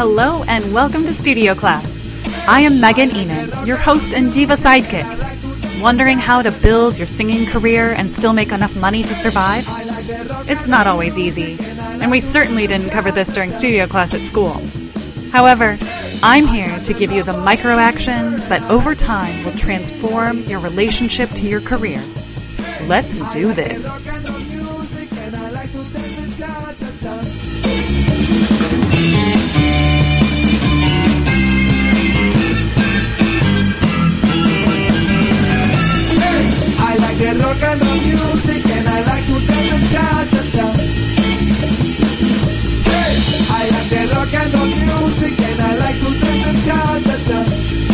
Hello and welcome to Studio Class. I am Megan Ihnen, your host and diva sidekick. Wondering how to build your singing career and still make enough money to survive? It's not always easy, and we certainly didn't cover this during studio class at school. However, I'm here to give you the micro actions that over time will transform your relationship to your career. Let's do this. The rock and roll music and I like to dance the cha cha cha. Hey, I like the rock and roll music and I like to dance the cha cha cha.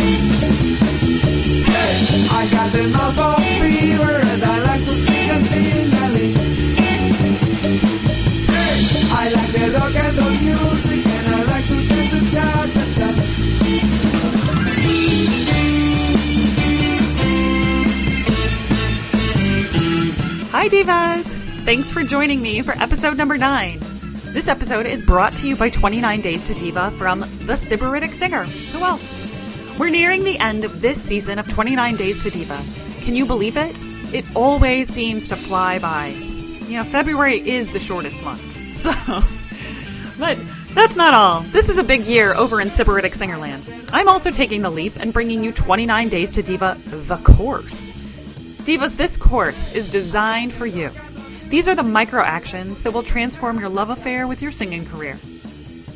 Divas! Thanks for joining me for episode number nine. This episode is brought to you by 29 Days to Diva from The Sybaritic Singer. Who else? We're nearing the end of this season of 29 Days to Diva. Can you believe it? It always seems to fly by. You know, February is the shortest month. So, but that's not all. This is a big year over in Sybaritic Singerland. I'm also taking the leap and bringing you 29 Days to Diva, the course. Divas, this course is designed for you. These are the micro actions that will transform your love affair with your singing career.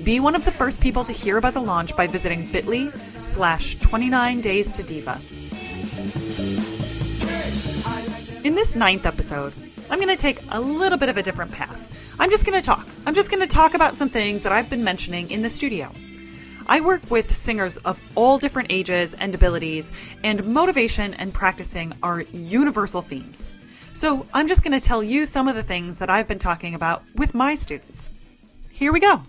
Be one of the first people to hear about the launch by visiting bit.ly slash 29 days to diva. In this ninth episode, I'm going to take a little bit of a different path. I'm just going to talk. I'm just going to talk about some things that I've been mentioning in the studio. I work with singers of all different ages and abilities, and motivation and practicing are universal themes. So I'm just going to tell you some of the things that I've been talking about with my students. Here we go.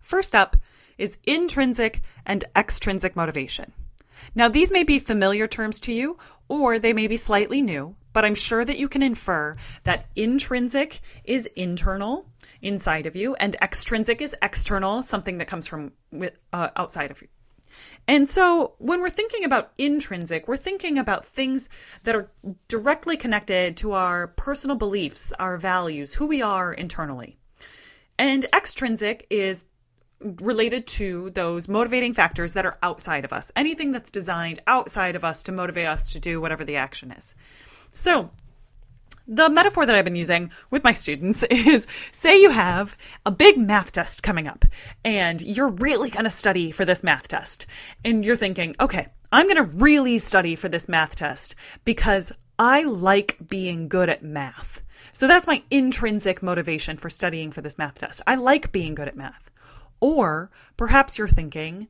First up is intrinsic and extrinsic motivation. Now, these may be familiar terms to you, or they may be slightly new, but I'm sure that you can infer that intrinsic is internal, inside of you, and extrinsic is external, something that comes from uh, outside of you. And so when we're thinking about intrinsic, we're thinking about things that are directly connected to our personal beliefs, our values, who we are internally. And extrinsic is related to those motivating factors that are outside of us. Anything that's designed outside of us to motivate us to do whatever the action is. So, the metaphor that I've been using with my students is say you have a big math test coming up and you're really going to study for this math test. And you're thinking, okay, I'm going to really study for this math test because I like being good at math. So that's my intrinsic motivation for studying for this math test. I like being good at math. Or perhaps you're thinking,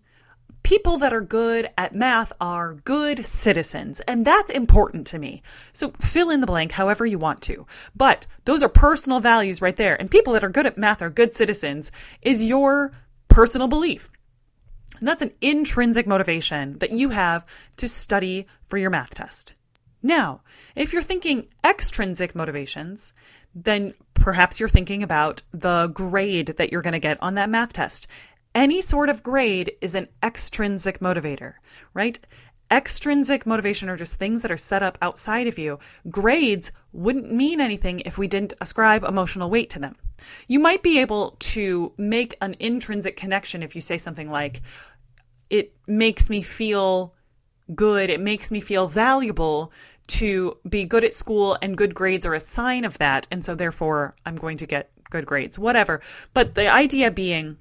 people that are good at math are good citizens, and that's important to me. So fill in the blank however you want to. But those are personal values right there. And people that are good at math are good citizens is your personal belief. And that's an intrinsic motivation that you have to study for your math test. Now, if you're thinking extrinsic motivations, then perhaps you're thinking about the grade that you're going to get on that math test. Any sort of grade is an extrinsic motivator, right? Extrinsic motivation are just things that are set up outside of you. Grades wouldn't mean anything if we didn't ascribe emotional weight to them. You might be able to make an intrinsic connection if you say something like, it makes me feel good, it makes me feel valuable to be good at school, and good grades are a sign of that. And so, therefore, I'm going to get good grades, whatever. But the idea being,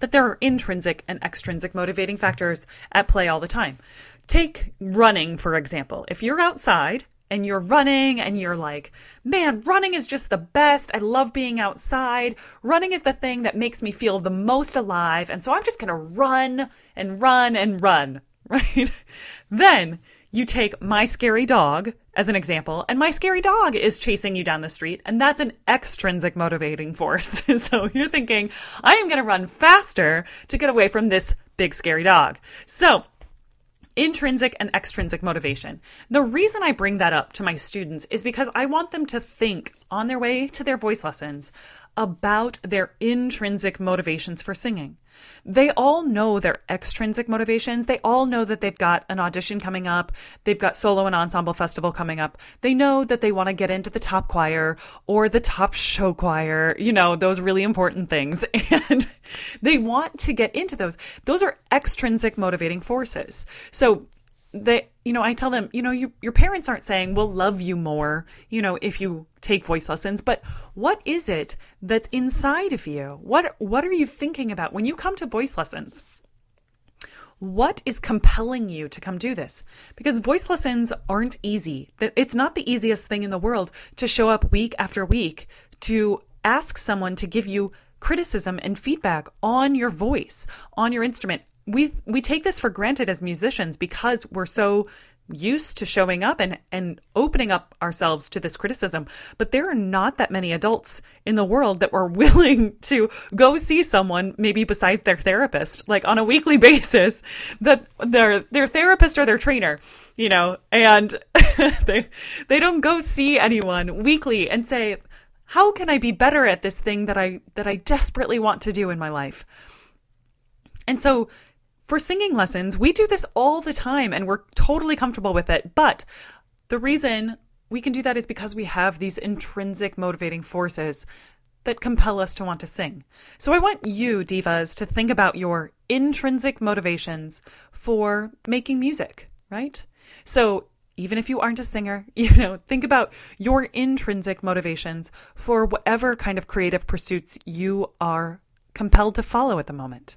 that there are intrinsic and extrinsic motivating factors at play all the time. Take running, for example. If you're outside and you're running and you're like, man, running is just the best. I love being outside. Running is the thing that makes me feel the most alive. And so I'm just going to run and run and run, right? then you take my scary dog as an example, and my scary dog is chasing you down the street, and that's an extrinsic motivating force. so you're thinking, I am going to run faster to get away from this big scary dog. So intrinsic and extrinsic motivation. The reason I bring that up to my students is because I want them to think on their way to their voice lessons about their intrinsic motivations for singing. They all know their extrinsic motivations. They all know that they've got an audition coming up. They've got solo and ensemble festival coming up. They know that they want to get into the top choir or the top show choir, you know, those really important things. And they want to get into those. Those are extrinsic motivating forces. So they you know i tell them you know you, your parents aren't saying we'll love you more you know if you take voice lessons but what is it that's inside of you? What what are you thinking about? When you come to voice lessons what is compelling you to come do this? Because voice lessons aren't easy. It's not the easiest thing in the world to show up week after week to ask someone to give you criticism and feedback on your voice on your instrument we we take this for granted as musicians because we're so used to showing up and and opening up ourselves to this criticism. But there are not that many adults in the world that were willing to go see someone maybe besides their therapist like on a weekly basis that their their therapist or their trainer you know and they they don't go see anyone weekly and say how can i be better at this thing that i that i desperately want to do in my life? And so for singing lessons, we do this all the time and we're totally comfortable with it. But the reason we can do that is because we have these intrinsic motivating forces that compel us to want to sing. So I want you, divas, to think about your intrinsic motivations for making music, right? So even if you aren't a singer, you know, think about your intrinsic motivations for whatever kind of creative pursuits you are compelled to follow at the moment.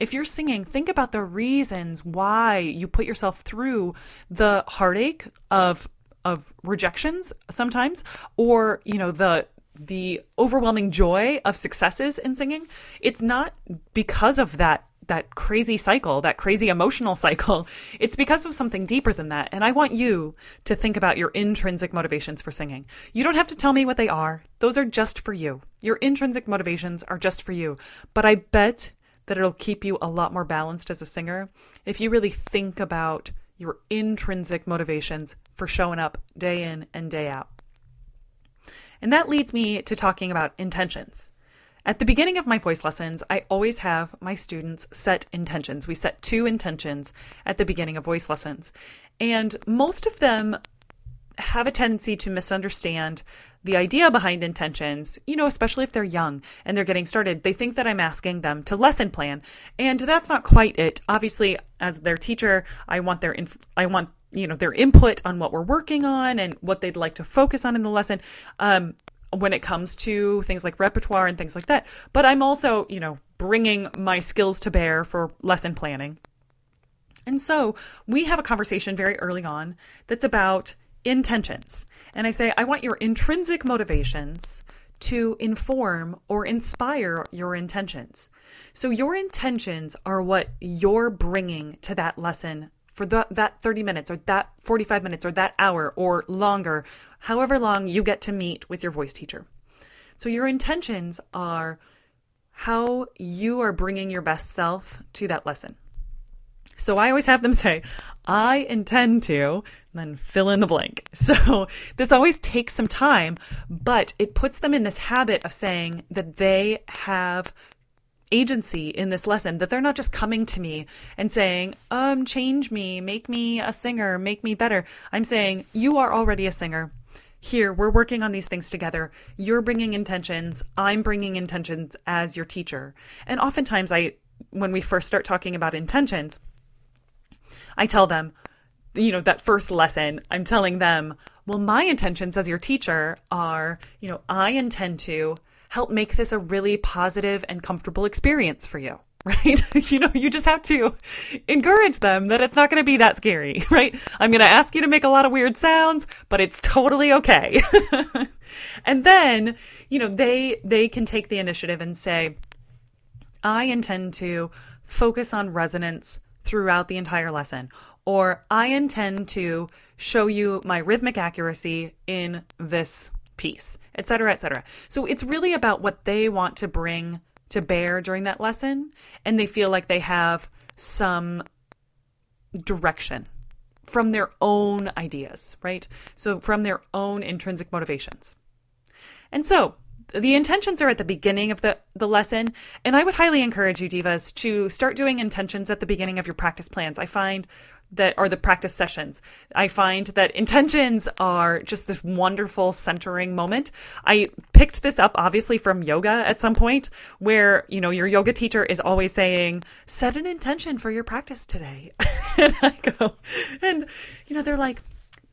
If you're singing, think about the reasons why you put yourself through the heartache of of rejections sometimes or, you know, the the overwhelming joy of successes in singing. It's not because of that that crazy cycle, that crazy emotional cycle. It's because of something deeper than that. And I want you to think about your intrinsic motivations for singing. You don't have to tell me what they are. Those are just for you. Your intrinsic motivations are just for you. But I bet that it'll keep you a lot more balanced as a singer if you really think about your intrinsic motivations for showing up day in and day out. And that leads me to talking about intentions. At the beginning of my voice lessons, I always have my students set intentions. We set two intentions at the beginning of voice lessons. And most of them have a tendency to misunderstand the idea behind intentions, you know, especially if they're young and they're getting started, they think that I'm asking them to lesson plan. And that's not quite it. Obviously, as their teacher, I want their, inf- I want, you know, their input on what we're working on and what they'd like to focus on in the lesson. Um, when it comes to things like repertoire and things like that. But I'm also, you know, bringing my skills to bear for lesson planning. And so we have a conversation very early on that's about intentions. And I say, I want your intrinsic motivations to inform or inspire your intentions. So your intentions are what you're bringing to that lesson for the, that 30 minutes or that 45 minutes or that hour or longer, however long you get to meet with your voice teacher. So your intentions are how you are bringing your best self to that lesson. So I always have them say, I intend to, then fill in the blank. So this always takes some time, but it puts them in this habit of saying that they have agency in this lesson, that they're not just coming to me and saying, um, change me, make me a singer, make me better. I'm saying, you are already a singer. Here, we're working on these things together. You're bringing intentions. I'm bringing intentions as your teacher. And oftentimes I, when we first start talking about intentions, I tell them, you know, that first lesson, I'm telling them, well, my intentions as your teacher are, you know, I intend to help make this a really positive and comfortable experience for you. Right? you know, you just have to encourage them that it's not going to be that scary, right? I'm going to ask you to make a lot of weird sounds, but it's totally okay. and then, you know, they, they can take the initiative and say, I intend to focus on resonance throughout the entire lesson. Or I intend to show you my rhythmic accuracy in this piece, etc., etc. So it's really about what they want to bring to bear during that lesson, and they feel like they have some direction from their own ideas, right? So from their own intrinsic motivations. And so the intentions are at the beginning of the, the lesson. And I would highly encourage you, divas, to start doing intentions at the beginning of your practice plans. I find that are the practice sessions. I find that intentions are just this wonderful centering moment. I picked this up obviously from yoga at some point where, you know, your yoga teacher is always saying, set an intention for your practice today. and I go, and, you know, they're like,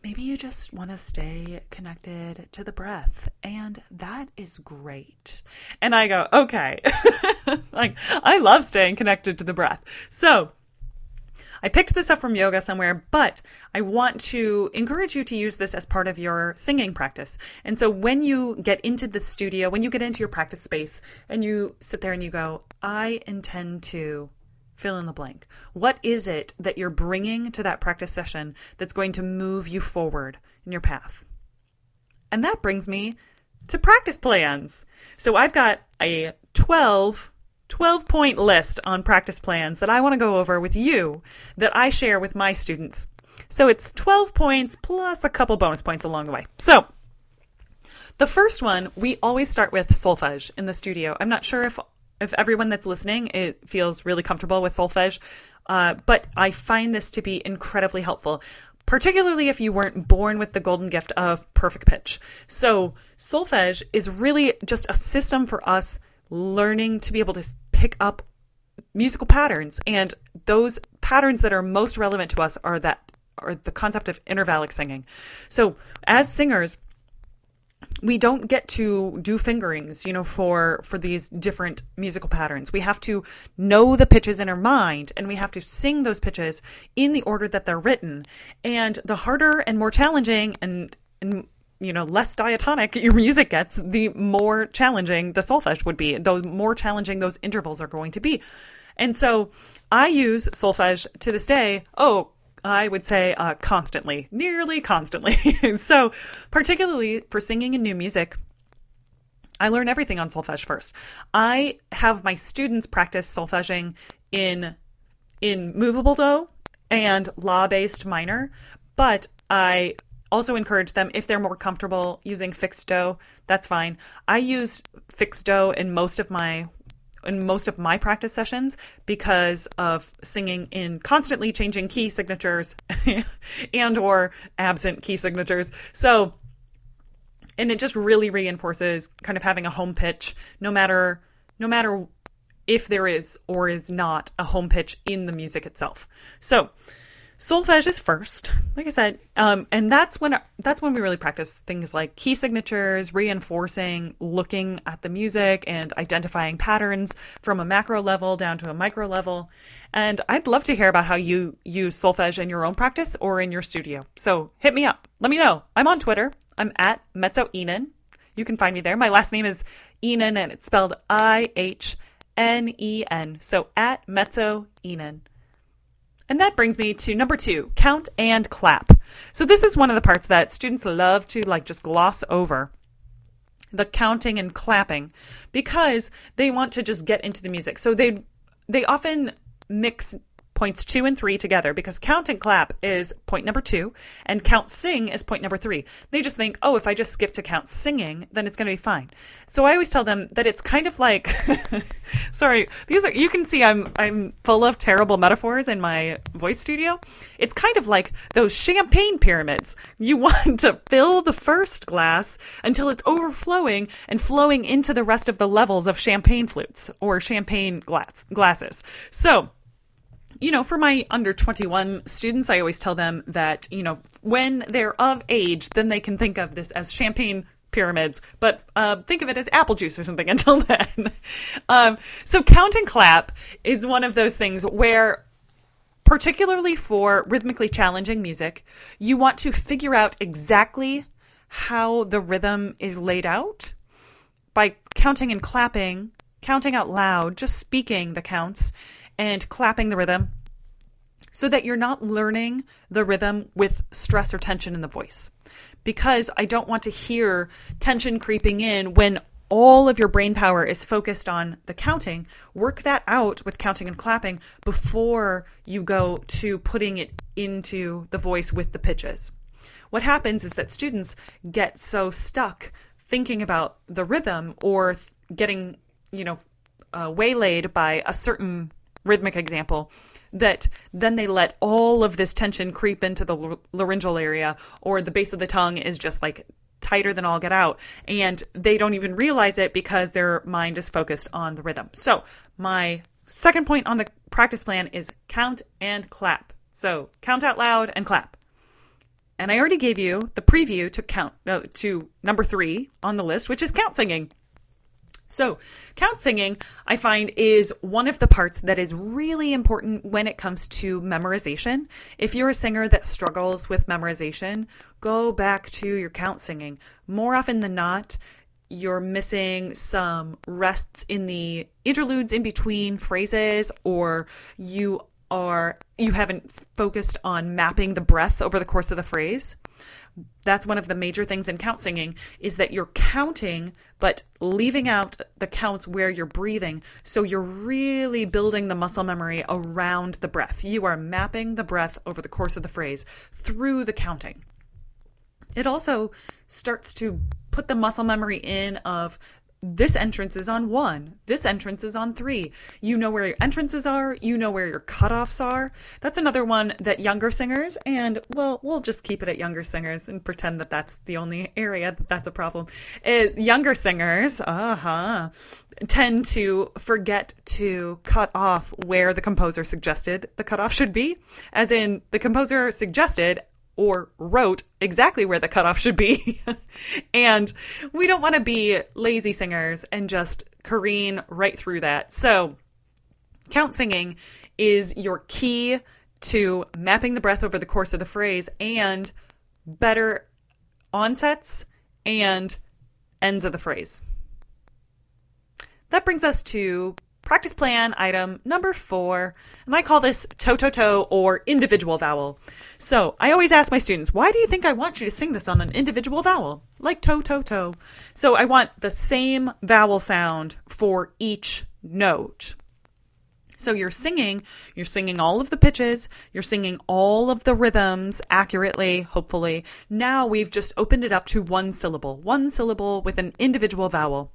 maybe you just want to stay connected to the breath and that is great. And i go okay. Like i love staying connected to the breath. So I picked this up from yoga somewhere, but I want to encourage you to use this as part of your singing practice. And so when you get into the studio, when you get into your practice space and you sit there and you go, I intend to fill in the blank. What is it that you're bringing to that practice session that's going to move you forward in your path? And that brings me to practice plans. So I've got a 12 12 point list on practice plans that I want to go over with you that I share with my students. So it's 12 points plus a couple bonus points along the way. So the first one, we always start with solfege in the studio. I'm not sure if if everyone that's listening it feels really comfortable with solfege, uh, but I find this to be incredibly helpful particularly if you weren't born with the golden gift of perfect pitch. So, solfege is really just a system for us learning to be able to pick up musical patterns and those patterns that are most relevant to us are that are the concept of intervallic singing. So, as singers, we don't get to do fingerings you know for for these different musical patterns. We have to know the pitches in our mind and we have to sing those pitches in the order that they're written. And the harder and more challenging and and you know less diatonic your music gets the more challenging the solfege would be the more challenging those intervals are going to be. And so i use solfege to this day. Oh I would say uh, constantly, nearly constantly. so, particularly for singing and new music, I learn everything on solfege first. I have my students practice solfeging in in movable do and la based minor, but I also encourage them if they're more comfortable using fixed do, that's fine. I use fixed do in most of my in most of my practice sessions because of singing in constantly changing key signatures and or absent key signatures. So and it just really reinforces kind of having a home pitch no matter no matter if there is or is not a home pitch in the music itself. So solfege is first like i said um, and that's when that's when we really practice things like key signatures reinforcing looking at the music and identifying patterns from a macro level down to a micro level. And i'd love to hear about how you use solfege in your own practice or in your studio. So hit me up. Let me know. I'm on twitter. I'm at mezzo Ihnen. you can find me there. My last name is Ihnen and it's spelled i-h-n-e-n so at mezzo Ihnen. And that brings me to number two, count and clap. So this is one of the parts that students love to like just gloss over. The counting and clapping because they want to just get into the music. So they they often mix points two and three together because count and clap is point number two and count sing is point number three. They just think, oh, if I just skip to count singing, then it's going to be fine. So I always tell them that it's kind of like, sorry, these are, you can see I'm, I'm full of terrible metaphors in my voice studio. It's kind of like those champagne pyramids. You want to fill the first glass until it's overflowing and flowing into the rest of the levels of champagne flutes or champagne glass, glasses. So, you know, for my under 21 students, I always tell them that, you know, when they're of age, then they can think of this as champagne pyramids, but uh, think of it as apple juice or something until then. um, so, count and clap is one of those things where, particularly for rhythmically challenging music, you want to figure out exactly how the rhythm is laid out by counting and clapping, counting out loud, just speaking the counts and clapping the rhythm so that you're not learning the rhythm with stress or tension in the voice. Because I don't want to hear tension creeping in when all of your brain power is focused on the counting, work that out with counting and clapping before you go to putting it into the voice with the pitches. What happens is that students get so stuck thinking about the rhythm or th- getting, you know, uh, waylaid by a certain rhythmic example that then they let all of this tension creep into the laryngeal area or the base of the tongue is just like tighter than all get out and they don't even realize it because their mind is focused on the rhythm. So, my second point on the practice plan is count and clap. So, count out loud and clap. And I already gave you the preview to count uh, to number 3 on the list, which is count singing. So, count singing, I find, is one of the parts that is really important when it comes to memorization. If you're a singer that struggles with memorization, go back to your count singing. More often than not, you're missing some rests in the interludes in between phrases, or you are you haven't focused on mapping the breath over the course of the phrase? That's one of the major things in count singing is that you're counting but leaving out the counts where you're breathing. So you're really building the muscle memory around the breath. You are mapping the breath over the course of the phrase through the counting. It also starts to put the muscle memory in of this entrance is on one. This entrance is on three. You know where your entrances are. You know where your cutoffs are. That's another one that younger singers, and well, we'll just keep it at younger singers and pretend that that's the only area that that's a problem. Uh, younger singers, uh huh, tend to forget to cut off where the composer suggested the cutoff should be. As in, the composer suggested or wrote exactly where the cutoff should be. and we don't want to be lazy singers and just careen right through that. So, count singing is your key to mapping the breath over the course of the phrase and better onsets and ends of the phrase. That brings us to practice plan item number four, and I call this toe toe toe or individual vowel. So I always ask my students, why do you think I want you to sing this on an individual vowel, like toe toe toe? So I want the same vowel sound for each note. So you're singing, you're singing all of the pitches, you're singing all of the rhythms accurately, hopefully. Now we've just opened it up to one syllable, one syllable with an individual vowel.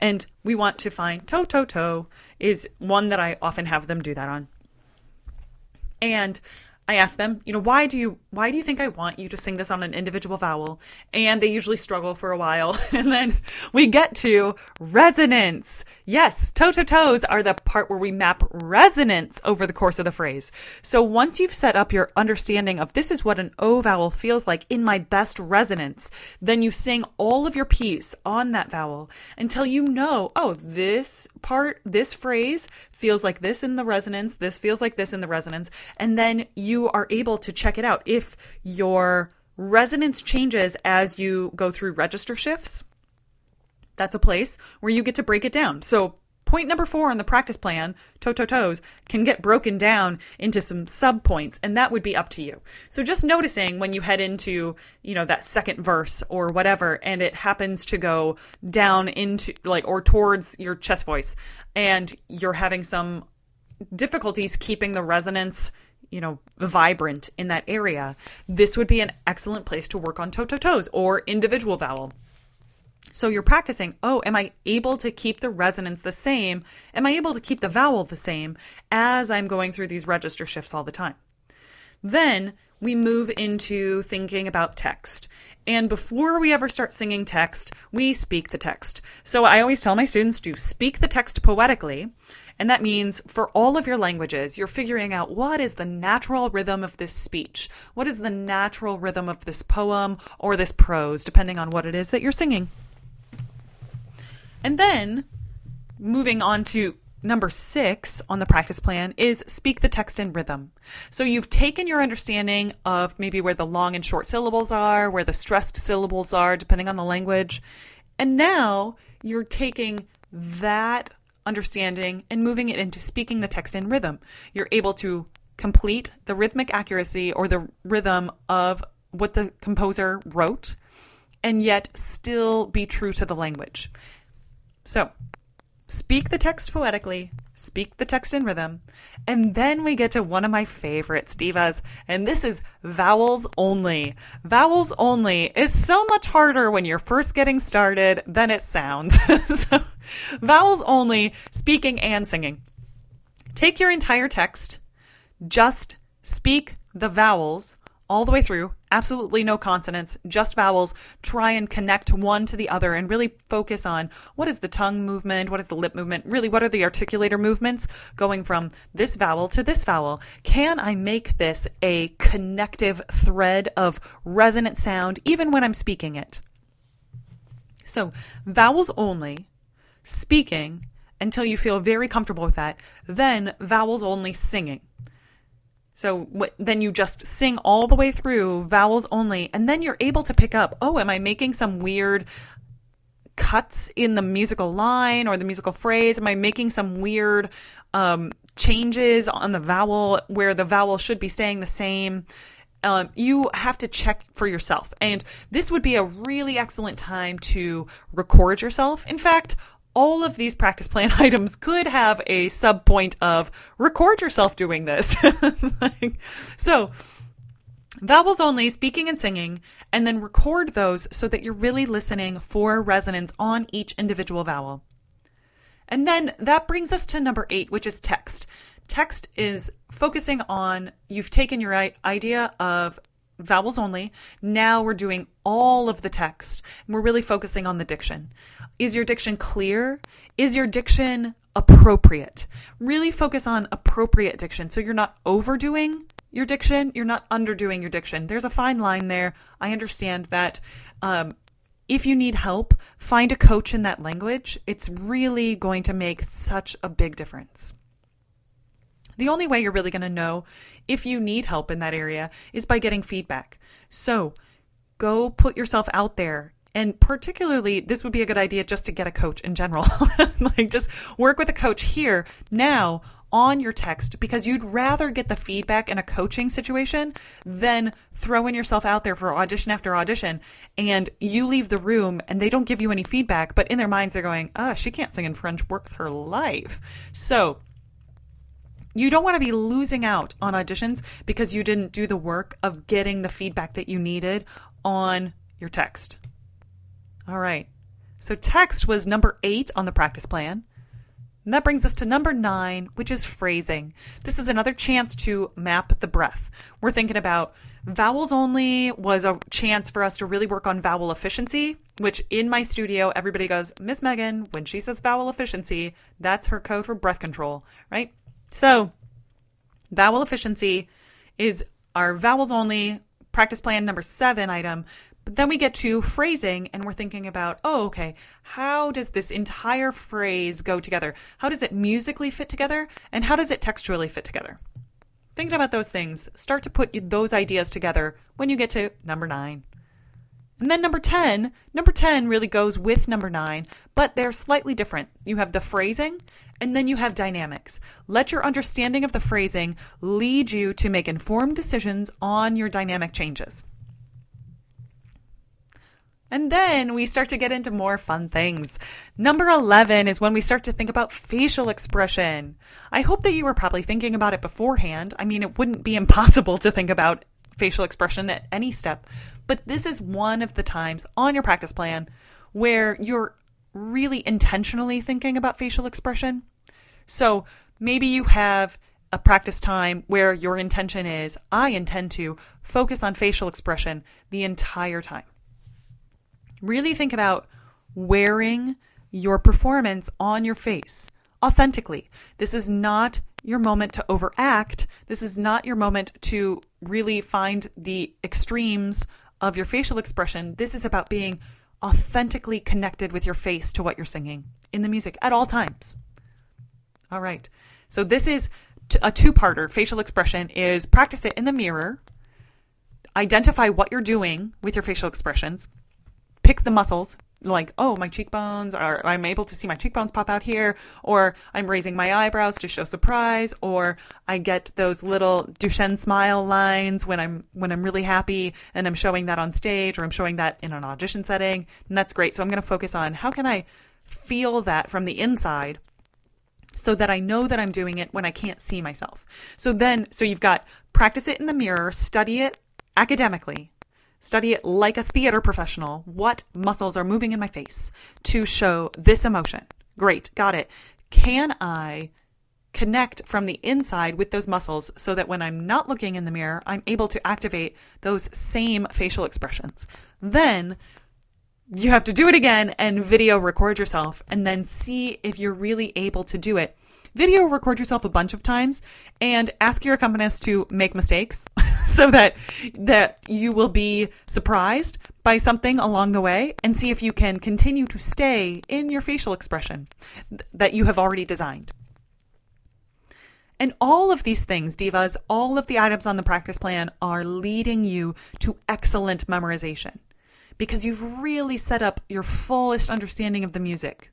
And we want to find toe, toe, toe is one that I often have them do that on. And I ask them, you know, why do you why do you think I want you to sing this on an individual vowel? And they usually struggle for a while. And then we get to resonance. Yes, toe to toes are the part where we map resonance over the course of the phrase. So once you've set up your understanding of this is what an O vowel feels like in my best resonance, then you sing all of your piece on that vowel until you know, oh, this part, this phrase feels like this in the resonance, this feels like this in the resonance, and then you are able to check it out. If your resonance changes as you go through register shifts, that's a place where you get to break it down. So point number four on the practice plan, toe toe toes, can get broken down into some sub points, and that would be up to you. So just noticing when you head into, you know, that second verse or whatever, and it happens to go down into like or towards your chest voice, and you're having some difficulties keeping the resonance you know, vibrant in that area, this would be an excellent place to work on toe to toes or individual vowel. So you're practicing, oh, am I able to keep the resonance the same? Am I able to keep the vowel the same as I'm going through these register shifts all the time? Then we move into thinking about text. And before we ever start singing text, we speak the text. So I always tell my students to speak the text poetically. And that means for all of your languages, you're figuring out what is the natural rhythm of this speech? What is the natural rhythm of this poem or this prose, depending on what it is that you're singing. And then moving on to number six on the practice plan is speak the text in rhythm. So you've taken your understanding of maybe where the long and short syllables are, where the stressed syllables are, depending on the language. And now you're taking that understanding and moving it into speaking the text in rhythm. You're able to complete the rhythmic accuracy or the rhythm of what the composer wrote and yet still be true to the language. So, speak the text poetically, speak the text in rhythm, and then we get to one of my favorites, divas, and this is vowels only. Vowels only is so much harder when you're first getting started than it sounds. so, vowels only, speaking and singing. Take your entire text, just speak the vowels all the way through, absolutely no consonants, just vowels. Try and connect one to the other and really focus on what is the tongue movement, what is the lip movement, really what are the articulator movements going from this vowel to this vowel. Can I make this a connective thread of resonant sound even when I'm speaking it? So, vowels only, speaking until you feel very comfortable with that, then vowels only singing. So what, then you just sing all the way through vowels only, and then you're able to pick up, oh, am I making some weird cuts in the musical line or the musical phrase? Am I making some weird um, changes on the vowel where the vowel should be staying the same? Um, you have to check for yourself. And this would be a really excellent time to record yourself. In fact, all of these practice plan items could have a sub point of record yourself doing this. like, so, vowels only, speaking and singing, and then record those so that you're really listening for resonance on each individual vowel. And then that brings us to number eight, which is text. Text is focusing on, you've taken your idea of vowels only. Now we're doing all of the text. And we're really focusing on the diction. Is your diction clear? Is your diction appropriate? Really focus on appropriate diction. So you're not overdoing your diction, you're not underdoing your diction. There's a fine line there. I understand that. Um, if you need help, find a coach in that language. It's really going to make such a big difference. The only way you're really going to know if you need help in that area is by getting feedback. So go put yourself out there. And particularly, this would be a good idea just to get a coach in general. like, just work with a coach here now on your text because you'd rather get the feedback in a coaching situation than throwing yourself out there for audition after audition and you leave the room and they don't give you any feedback, but in their minds they're going, oh, she can't sing in French worth her life. So you don't want to be losing out on auditions because you didn't do the work of getting the feedback that you needed on your text. All right. So text was number eight on the practice plan. And that brings us to number nine, which is phrasing. This is another chance to map the breath. We're thinking about vowels only was a chance for us to really work on vowel efficiency, which in my studio, everybody goes, Miss Megan, when she says vowel efficiency, that's her code for breath control, right? So, vowel efficiency is our vowels only practice plan number seven item. But then we get to phrasing and we're thinking about, oh, okay, how does this entire phrase go together? How does it musically fit together? And how does it textually fit together? Thinking about those things, start to put those ideas together when you get to number nine. And then number 10, number 10 really goes with number 9, but they're slightly different. You have the phrasing and then you have dynamics. Let your understanding of the phrasing lead you to make informed decisions on your dynamic changes. And then we start to get into more fun things. Number 11 is when we start to think about facial expression. I hope that you were probably thinking about it beforehand. I mean, it wouldn't be impossible to think about facial expression at any step, but this is one of the times on your practice plan where you're really intentionally thinking about facial expression. So maybe you have a practice time where your intention is I intend to focus on facial expression the entire time. Really think about wearing your performance on your face authentically. This is not your moment to overact. This is not your moment to really find the extremes of your facial expression. This is about being authentically connected with your face to what you're singing in the music at all times. All right. So this is a two-parter. Facial expression is practice it in the mirror. Identify what you're doing with your facial expressions. Pick the muscles like, oh, my cheekbones are, I'm able to see my cheekbones pop out here, or I'm raising my eyebrows to show surprise, or I get those little Duchenne smile lines when I'm, when I'm really happy and I'm showing that on stage or I'm showing that in an audition setting. And that's great. So I'm going to focus on how can I feel that from the inside so that I know that I'm doing it when I can't see myself. So then, so you've got practice it in the mirror, study it academically, study it like a theater professional. What muscles are moving in my face to show this emotion? Great, got it. Can I connect from the inside with those muscles so that when I'm not looking in the mirror, I'm able to activate those same facial expressions? Then you have to do it again and video record yourself and then see if you're really able to do it. Video record yourself a bunch of times and ask your accompanist to make mistakes so that that you will be surprised by something along the way and see if you can continue to stay in your facial expression th- that you have already designed. And all of these things, divas, all of the items on the practice plan are leading you to excellent memorization because you've really set up your fullest understanding of the music.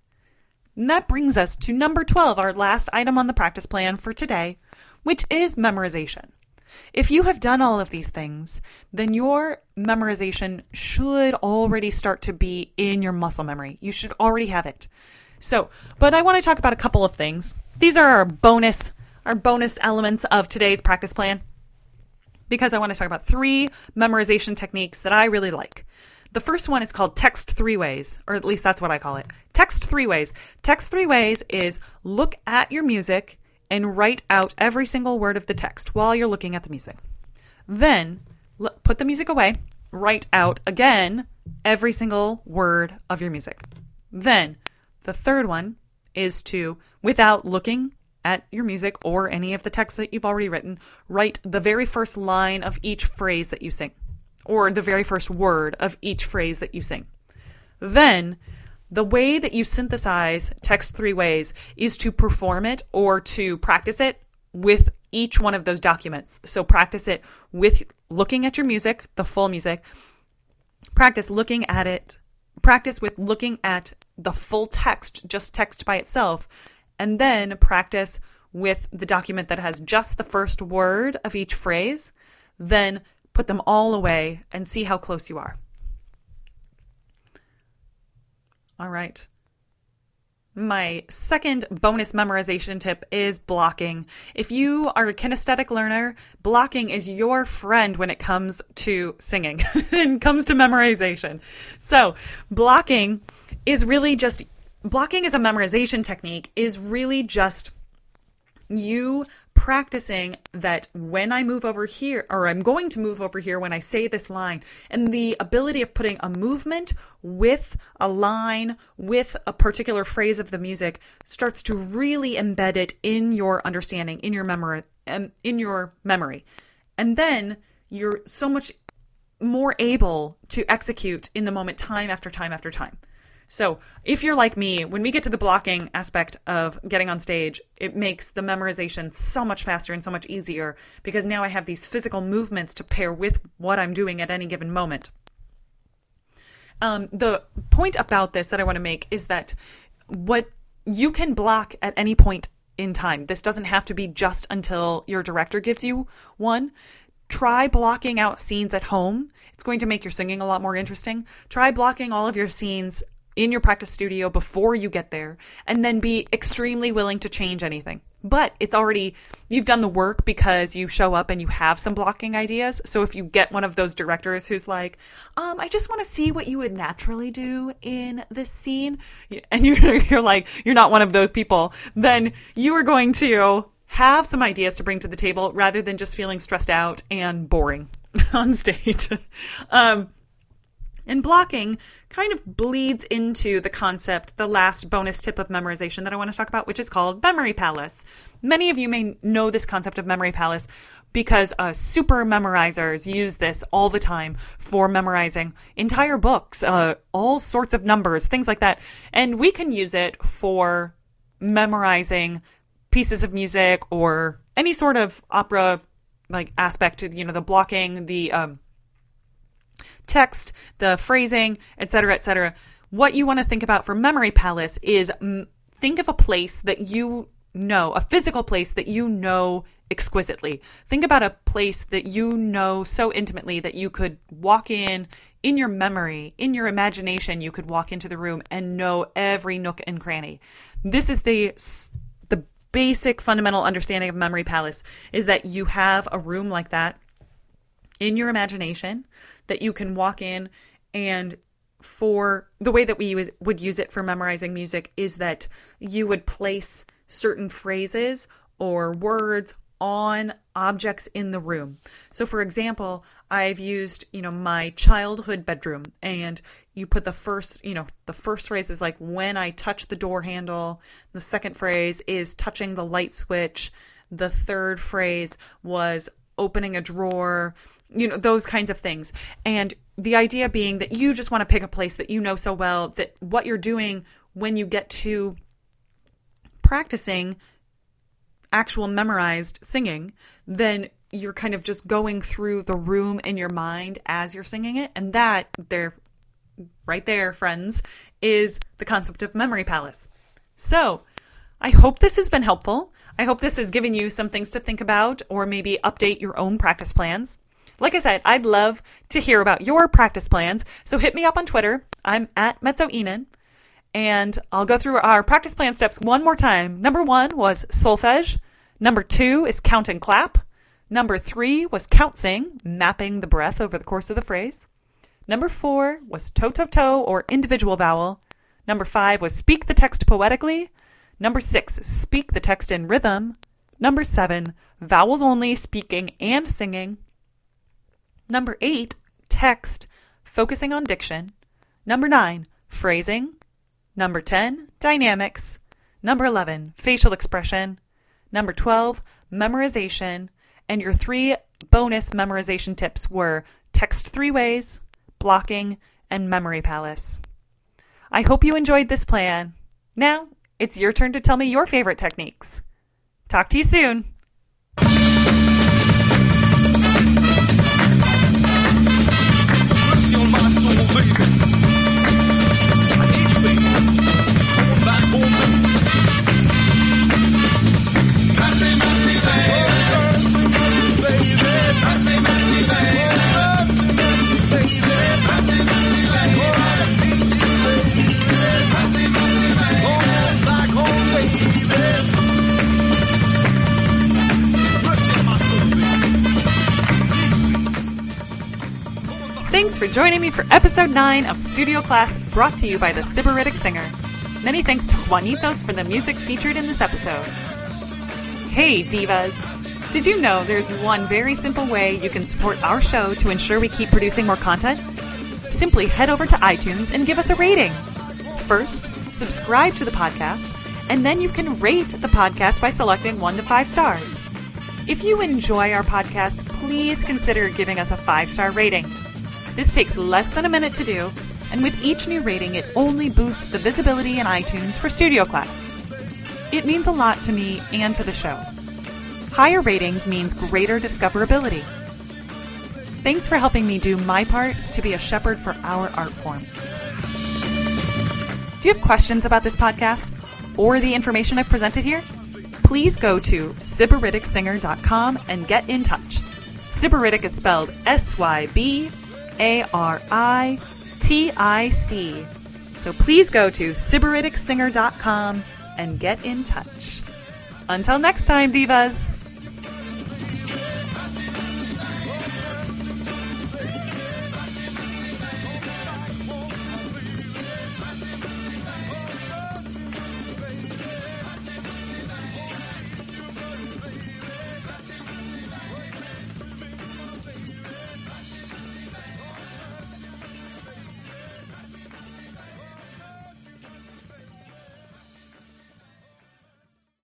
And that brings us to number 12, our last item on the practice plan for today, which is memorization. If you have done all of these things, then your memorization should already start to be in your muscle memory. You should already have it. So, but I want to talk about a couple of things. These are our bonus our bonus elements of today's practice plan because I want to talk about three memorization techniques that I really like. The first one is called text three ways, or at least that's what I call it. Text three ways. Text three ways is look at your music and write out every single word of the text while you're looking at the music. Then l- put the music away, write out again every single word of your music. Then the third one is to, without looking at your music or any of the text that you've already written, write the very first line of each phrase that you sing, or the very first word of each phrase that you sing. Then, the way that you synthesize text three ways is to perform it or to practice it with each one of those documents. So, practice it with looking at your music, the full music, practice looking at it, practice with looking at the full text, just text by itself, and then practice with the document that has just the first word of each phrase. Then put them all away and see how close you are. All right. My second bonus memorization tip is blocking. If you are a kinesthetic learner, blocking is your friend when it comes to singing and comes to memorization. So, blocking is really just blocking as a memorization technique is really just you practicing that when I move over here, or I'm going to move over here when I say this line, and the ability of putting a movement with a line, with a particular phrase of the music starts to really embed it in your understanding, in your memory, um, in your memory. And then you're so much more able to execute in the moment time after time after time. So, if you're like me, when we get to the blocking aspect of getting on stage, it makes the memorization so much faster and so much easier because now I have these physical movements to pair with what I'm doing at any given moment. Um, the point about this that I want to make is that what you can block at any point in time. This doesn't have to be just until your director gives you one. Try blocking out scenes at home. It's going to make your singing a lot more interesting. Try blocking all of your scenes in your practice studio before you get there and then be extremely willing to change anything. But it's already, you've done the work because you show up and you have some blocking ideas. So if you get one of those directors who's like, um, I just want to see what you would naturally do in this scene, and you're, you're like, you're not one of those people, then you are going to have some ideas to bring to the table rather than just feeling stressed out and boring on stage. um, and blocking kind of bleeds into the concept, the last bonus tip of memorization that I want to talk about, which is called memory palace. Many of you may know this concept of memory palace because uh, super memorizers use this all the time for memorizing entire books, uh, all sorts of numbers, things like that. And we can use it for memorizing pieces of music or any sort of opera like aspect you know the blocking the um, text, the phrasing, etc., etc. What you want to think about for memory palace is mm, think of a place that you know, a physical place that you know exquisitely. Think about a place that you know so intimately that you could walk in in your memory, in your imagination, you could walk into the room and know every nook and cranny. This is the the basic fundamental understanding of memory palace is that you have a room like that in your imagination that you can walk in and for the way that we would use it for memorizing music is that you would place certain phrases or words on objects in the room. So for example, I've used, you know, my childhood bedroom and you put the first, you know, the first phrase is like when I touch the door handle. The second phrase is touching the light switch. The third phrase was opening a drawer, you know, those kinds of things. And the idea being that you just want to pick a place that you know so well that what you're doing when you get to practicing actual memorized singing, then you're kind of just going through the room in your mind as you're singing it. And that, there, right there, friends, is the concept of memory palace. So, I hope this has been helpful. I hope this has given you some things to think about or maybe update your own practice plans. Like I said, I'd love to hear about your practice plans. So hit me up on Twitter. I'm at MezzoEnon. And I'll go through our practice plan steps one more time. Number one was solfege. Number two is count and clap. Number three was count sing, mapping the breath over the course of the phrase. Number four was toe toe toe or individual vowel. Number five was speak the text poetically. Number six, speak the text in rhythm. Number seven, vowels only, speaking and singing. Number eight, text, focusing on diction. Number nine, phrasing. Number 10, dynamics. Number 11, facial expression. Number 12, memorization. And your three bonus memorization tips were text three ways, blocking, and memory palace. I hope you enjoyed this plan. Now, it's your turn to tell me your favorite techniques. Talk to you soon. For episode 9 of Studio Class brought to you by the Sybaritic Singer. Many thanks to Juanitos for the music featured in this episode. Hey, divas! Did you know there's one very simple way you can support our show to ensure we keep producing more content? Simply head over to iTunes and give us a rating. First, subscribe to the podcast, and then you can rate the podcast by selecting 1 to 5 stars. If you enjoy our podcast, please consider giving us a five star rating. This takes less than a minute to do, and with each new rating, it only boosts the visibility in iTunes for Studio Class. It means a lot to me and to the show. Higher ratings means greater discoverability. Thanks for helping me do my part to be a shepherd for our art form. Do you have questions about this podcast or the information I've presented here? Please go to sybariticsinger.com and get in touch. Sybaritic is spelled S Y B A R I T I C. So please go to sybariticsinger.com and get in touch. Until next time, divas!